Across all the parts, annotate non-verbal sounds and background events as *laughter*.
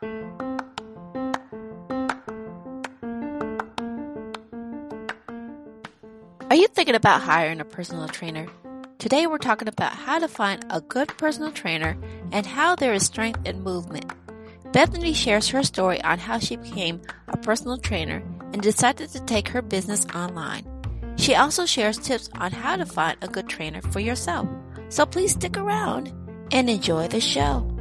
Are you thinking about hiring a personal trainer? Today we're talking about how to find a good personal trainer and how there is strength in movement. Bethany shares her story on how she became a personal trainer and decided to take her business online. She also shares tips on how to find a good trainer for yourself. So please stick around and enjoy the show.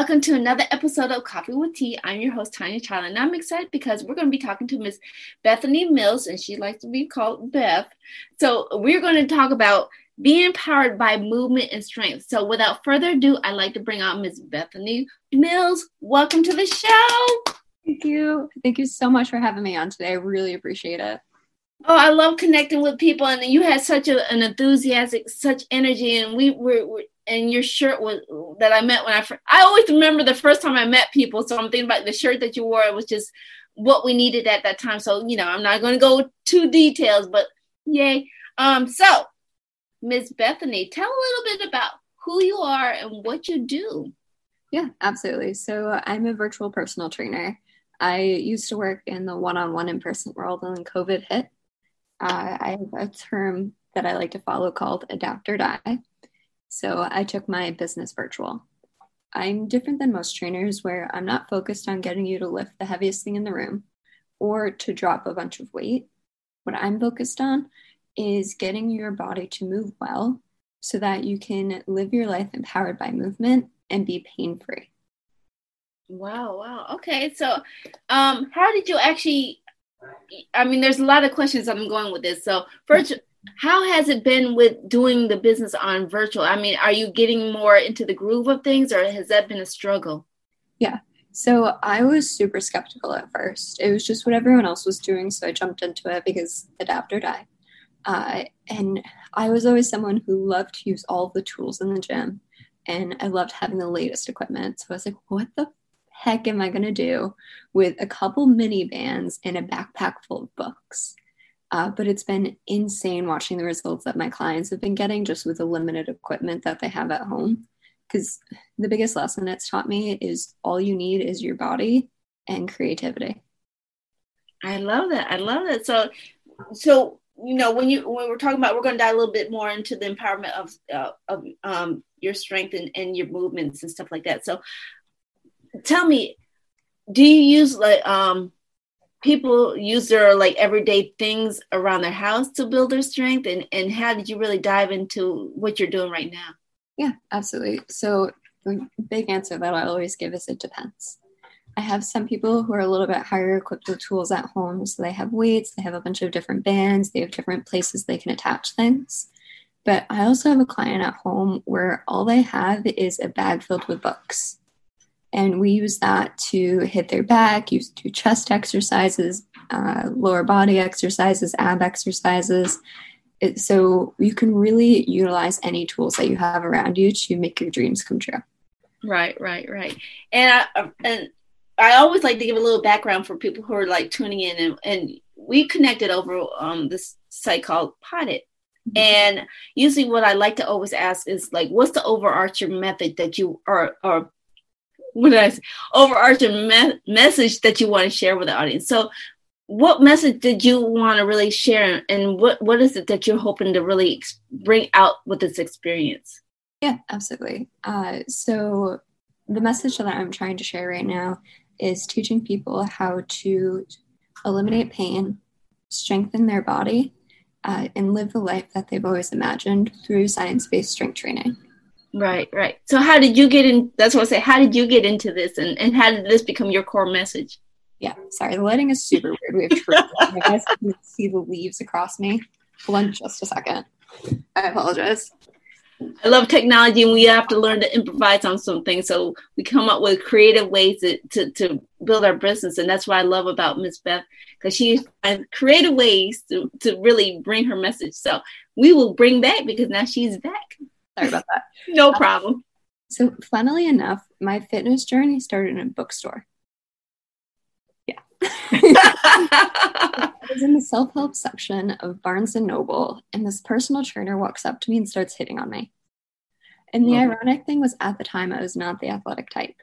Welcome to another episode of Coffee with Tea. I'm your host, Tanya Child, and I'm excited because we're going to be talking to Miss Bethany Mills, and she likes to be called Beth. So, we're going to talk about being empowered by movement and strength. So, without further ado, I'd like to bring out Miss Bethany Mills. Welcome to the show. Thank you. Thank you so much for having me on today. I really appreciate it. Oh, I love connecting with people, and you had such a, an enthusiastic, such energy, and we were, and your shirt was that I met when I I always remember the first time I met people. So I'm thinking about the shirt that you wore. It was just what we needed at that time. So you know, I'm not going to go too details, but yay. Um, so Ms. Bethany, tell a little bit about who you are and what you do. Yeah, absolutely. So I'm a virtual personal trainer. I used to work in the one-on-one in-person world, and then COVID hit. Uh, I have a term that I like to follow called adapt or die. So I took my business virtual. I'm different than most trainers where I'm not focused on getting you to lift the heaviest thing in the room or to drop a bunch of weight. What I'm focused on is getting your body to move well so that you can live your life empowered by movement and be pain free. Wow, wow. Okay. So, um, how did you actually? I mean, there's a lot of questions I'm going with this. So, first, how has it been with doing the business on virtual? I mean, are you getting more into the groove of things or has that been a struggle? Yeah. So I was super skeptical at first. It was just what everyone else was doing. So I jumped into it because adapt or die. Uh, and I was always someone who loved to use all the tools in the gym. And I loved having the latest equipment. So I was like, what the heck am I going to do with a couple mini bands and a backpack full of books? Uh, but it's been insane watching the results that my clients have been getting just with the limited equipment that they have at home. Because the biggest lesson it's taught me is all you need is your body and creativity. I love that. I love that. So, so you know, when you when we're talking about, we're going to dive a little bit more into the empowerment of uh, of um, your strength and, and your movements and stuff like that. So, tell me, do you use like um people use their like everyday things around their house to build their strength and and how did you really dive into what you're doing right now? Yeah absolutely. So the big answer that i always give is it depends. I have some people who are a little bit higher equipped with tools at home. So they have weights they have a bunch of different bands they have different places they can attach things. But i also have a client at home where all they have is a bag filled with books and we use that to hit their back, use do chest exercises, uh, lower body exercises, ab exercises. It, so you can really utilize any tools that you have around you to make your dreams come true. Right, right, right. And I, uh, and I always like to give a little background for people who are like tuning in, and, and we connected over um, this site called Potted. Mm-hmm. And usually, what I like to always ask is like, what's the overarching method that you are, or what I say? Overarching me- message that you want to share with the audience. So, what message did you want to really share, and what what is it that you're hoping to really ex- bring out with this experience? Yeah, absolutely. Uh, so, the message that I'm trying to share right now is teaching people how to eliminate pain, strengthen their body, uh, and live the life that they've always imagined through science based strength training. Right, right. So how did you get in? That's what I say. How did you get into this, and and how did this become your core message? Yeah, sorry, the lighting is super weird. We have trees. I guess you can see the leaves across me. Hold on, just a second. I apologize. I love technology, and we have to learn to improvise on some things. So we come up with creative ways to to, to build our business, and that's what I love about Miss Beth because she finds creative ways to to really bring her message. So we will bring back because now she's back. Sorry about that. *laughs* no problem. So, funnily enough, my fitness journey started in a bookstore. Yeah. *laughs* I was in the self help section of Barnes and Noble, and this personal trainer walks up to me and starts hitting on me. And the ironic thing was, at the time, I was not the athletic type.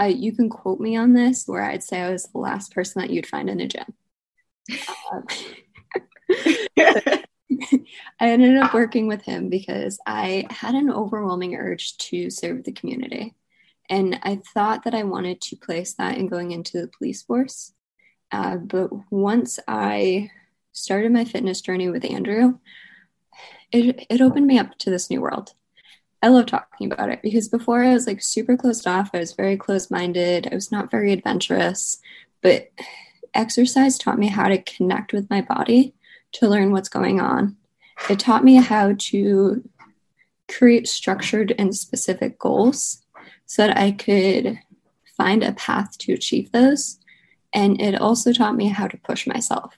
Uh, you can quote me on this, where I'd say I was the last person that you'd find in a gym. *laughs* Uh, *laughs* I ended up working with him because I had an overwhelming urge to serve the community. And I thought that I wanted to place that in going into the police force. Uh, but once I started my fitness journey with Andrew, it, it opened me up to this new world. I love talking about it because before I was like super closed off. I was very closed minded. I was not very adventurous, but exercise taught me how to connect with my body to learn what's going on. It taught me how to create structured and specific goals so that I could find a path to achieve those. And it also taught me how to push myself.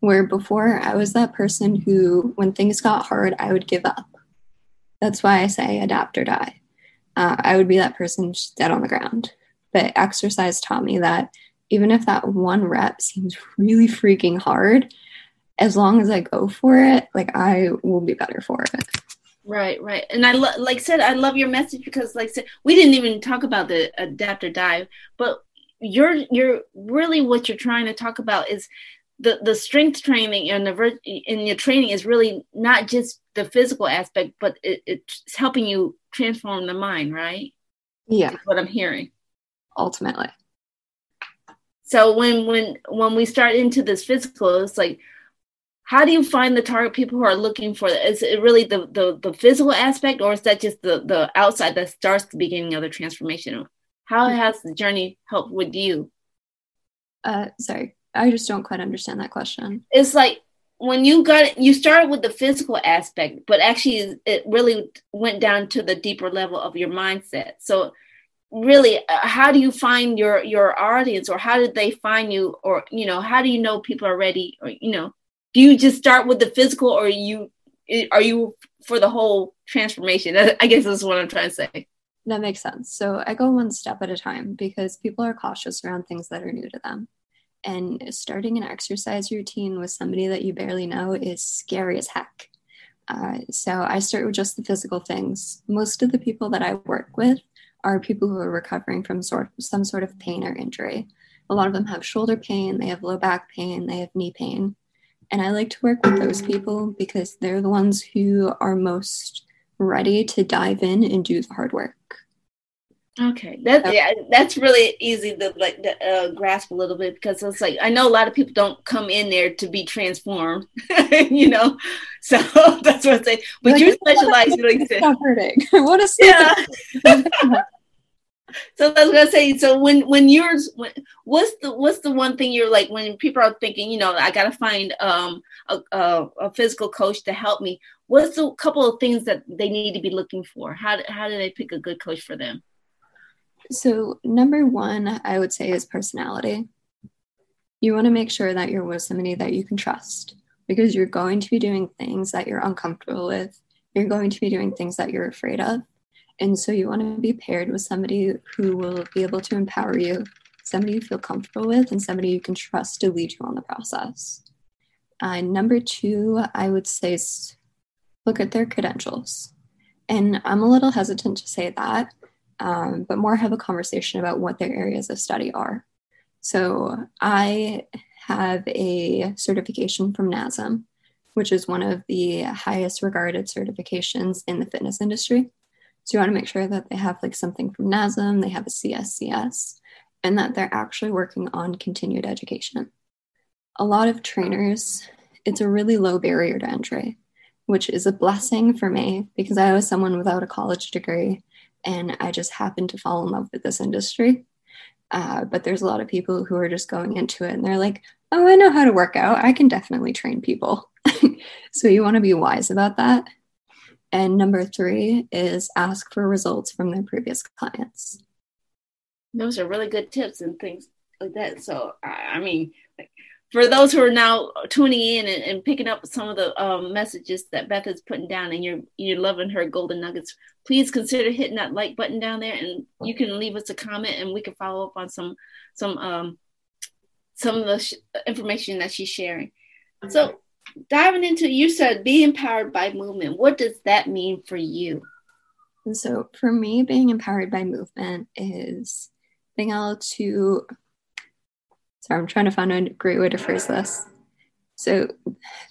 Where before I was that person who, when things got hard, I would give up that's why I say adapt or die. Uh, I would be that person dead on the ground. But exercise taught me that even if that one rep seems really freaking hard, as long as I go for it, like I will be better for it. Right, right. And I lo- like said, I love your message because, like said, we didn't even talk about the adapt or die, but you're you're really what you're trying to talk about is the the strength training and the in your training is really not just the physical aspect, but it, it's helping you transform the mind, right? Yeah, That's what I'm hearing. Ultimately. So when when when we start into this physical, it's like, how do you find the target people who are looking for that? Is it really the the, the physical aspect, or is that just the the outside that starts the beginning of the transformation? How has the journey helped with you? Uh, sorry, I just don't quite understand that question. It's like when you got you started with the physical aspect, but actually it really went down to the deeper level of your mindset. So really uh, how do you find your your audience or how did they find you or you know how do you know people are ready or you know do you just start with the physical or you are you for the whole transformation i guess that's what i'm trying to say that makes sense so i go one step at a time because people are cautious around things that are new to them and starting an exercise routine with somebody that you barely know is scary as heck. Uh, so I start with just the physical things. Most of the people that I work with are people who are recovering from sort some sort of pain or injury. A lot of them have shoulder pain, they have low back pain, they have knee pain. And I like to work with those people because they're the ones who are most ready to dive in and do the hard work. Okay, that yeah, that's really easy to like uh, grasp a little bit because it's like I know a lot of people don't come in there to be transformed, *laughs* you know. So *laughs* that's what I say. But like, you specialize, like stop hurting. what a yeah. *laughs* so that's what I say. So when when when, what's the what's the one thing you're like when people are thinking, you know, I got to find um a, a, a physical coach to help me. What's the couple of things that they need to be looking for? How how do they pick a good coach for them? So, number one, I would say is personality. You want to make sure that you're with somebody that you can trust because you're going to be doing things that you're uncomfortable with. You're going to be doing things that you're afraid of. And so, you want to be paired with somebody who will be able to empower you, somebody you feel comfortable with, and somebody you can trust to lead you on the process. Uh, number two, I would say look at their credentials. And I'm a little hesitant to say that um, but more have a conversation about what their areas of study are. So I have a certification from NASM, which is one of the highest regarded certifications in the fitness industry. So you want to make sure that they have like something from NASM, they have a CSCS, and that they're actually working on continued education. A lot of trainers, it's a really low barrier to entry, which is a blessing for me because I was someone without a college degree and I just happened to fall in love with this industry. Uh, but there's a lot of people who are just going into it and they're like, oh, I know how to work out. I can definitely train people. *laughs* so you want to be wise about that. And number three is ask for results from their previous clients. Those are really good tips and things like that. So, I mean, for those who are now tuning in and, and picking up some of the um, messages that Beth is putting down, and you're you're loving her golden nuggets, please consider hitting that like button down there, and you can leave us a comment, and we can follow up on some some um some of the sh- information that she's sharing. So, diving into you said be empowered by movement. What does that mean for you? And so, for me, being empowered by movement is being able to Sorry, I'm trying to find a great way to phrase this. So,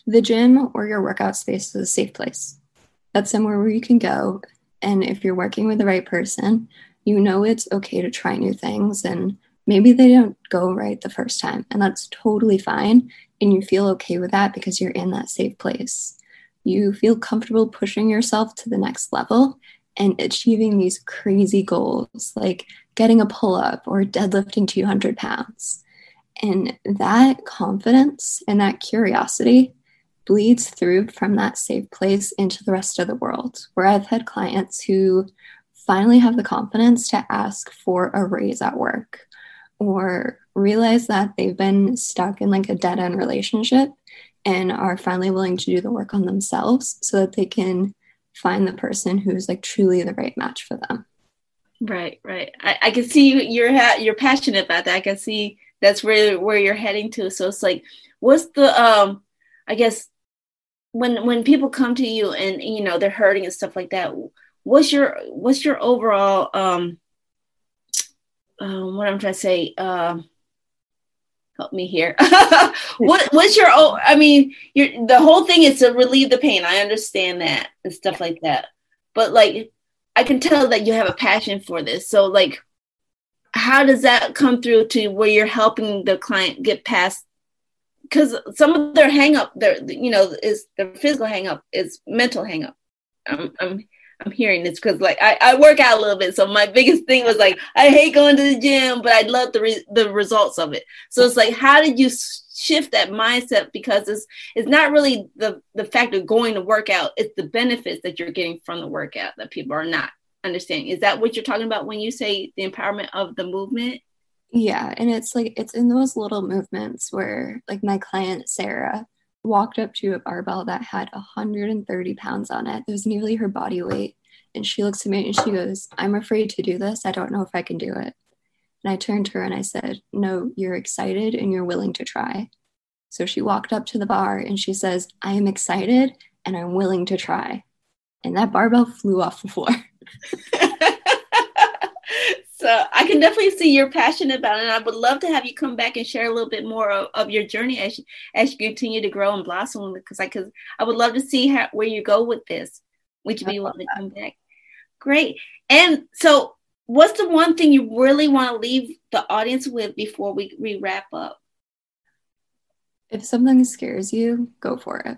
the gym or your workout space is a safe place. That's somewhere where you can go. And if you're working with the right person, you know it's okay to try new things. And maybe they don't go right the first time. And that's totally fine. And you feel okay with that because you're in that safe place. You feel comfortable pushing yourself to the next level and achieving these crazy goals like getting a pull up or deadlifting 200 pounds. And that confidence and that curiosity bleeds through from that safe place into the rest of the world, where I've had clients who finally have the confidence to ask for a raise at work or realize that they've been stuck in like a dead end relationship and are finally willing to do the work on themselves so that they can find the person who's like truly the right match for them. Right, right. I, I can see you're ha- you're passionate about that. I can see that's where where you're heading to so it's like what's the um i guess when when people come to you and you know they're hurting and stuff like that what's your what's your overall um um what i'm trying to say um help me here. *laughs* What what's your oh i mean your the whole thing is to relieve the pain. I understand that and stuff like that. But like i can tell that you have a passion for this. So like how does that come through to where you're helping the client get past because some of their hang up their you know is their physical hang up is mental hang up i'm i'm, I'm hearing this because like I, I work out a little bit so my biggest thing was like i hate going to the gym but i love the re- the results of it so it's like how did you shift that mindset because it's it's not really the the fact of going to work out it's the benefits that you're getting from the workout that people are not understanding. Is that what you're talking about when you say the empowerment of the movement? Yeah, and it's like it's in those little movements where like my client Sarah walked up to a barbell that had 130 pounds on it. It was nearly her body weight. And she looks at me and she goes, I'm afraid to do this. I don't know if I can do it. And I turned to her and I said, No, you're excited and you're willing to try. So she walked up to the bar and she says, I am excited and I'm willing to try. And that barbell flew off the floor. *laughs* so I can definitely see you're passionate about it. And I would love to have you come back and share a little bit more of, of your journey as you, as you continue to grow and blossom. Because I cause I would love to see how, where you go with this. Would you be willing to come back? Great. And so, what's the one thing you really want to leave the audience with before we, we wrap up? If something scares you, go for it.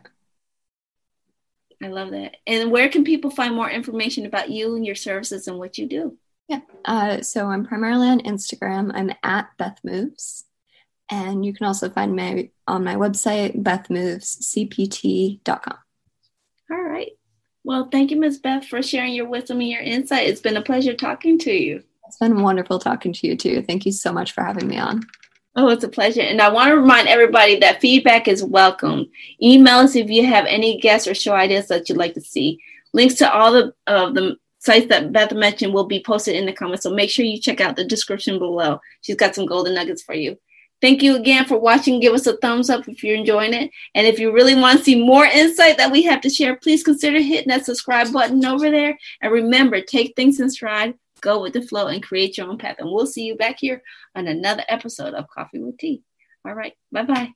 I love that. And where can people find more information about you and your services and what you do? Yeah. Uh, so I'm primarily on Instagram. I'm at Beth Moves. And you can also find me on my website, bethmovescpt.com. All right. Well, thank you, Ms. Beth, for sharing your wisdom and your insight. It's been a pleasure talking to you. It's been wonderful talking to you, too. Thank you so much for having me on. Oh, it's a pleasure. And I want to remind everybody that feedback is welcome. Email us if you have any guests or show ideas that you'd like to see. Links to all the uh, the sites that Beth mentioned will be posted in the comments. So make sure you check out the description below. She's got some golden nuggets for you. Thank you again for watching. Give us a thumbs up if you're enjoying it. And if you really want to see more insight that we have to share, please consider hitting that subscribe button over there. And remember, take things in stride go with the flow and create your own path. And we'll see you back here on another episode of Coffee with Tea. All right. Bye bye.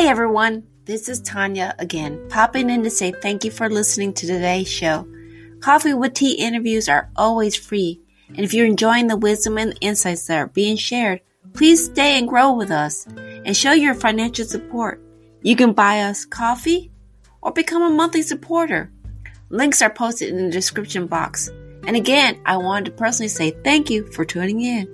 Hi, everyone. This is Tanya again, popping in to say thank you for listening to today's show. Coffee with Tea interviews are always free, and if you're enjoying the wisdom and insights that are being shared, please stay and grow with us and show your financial support. You can buy us coffee or become a monthly supporter. Links are posted in the description box. And again, I wanted to personally say thank you for tuning in.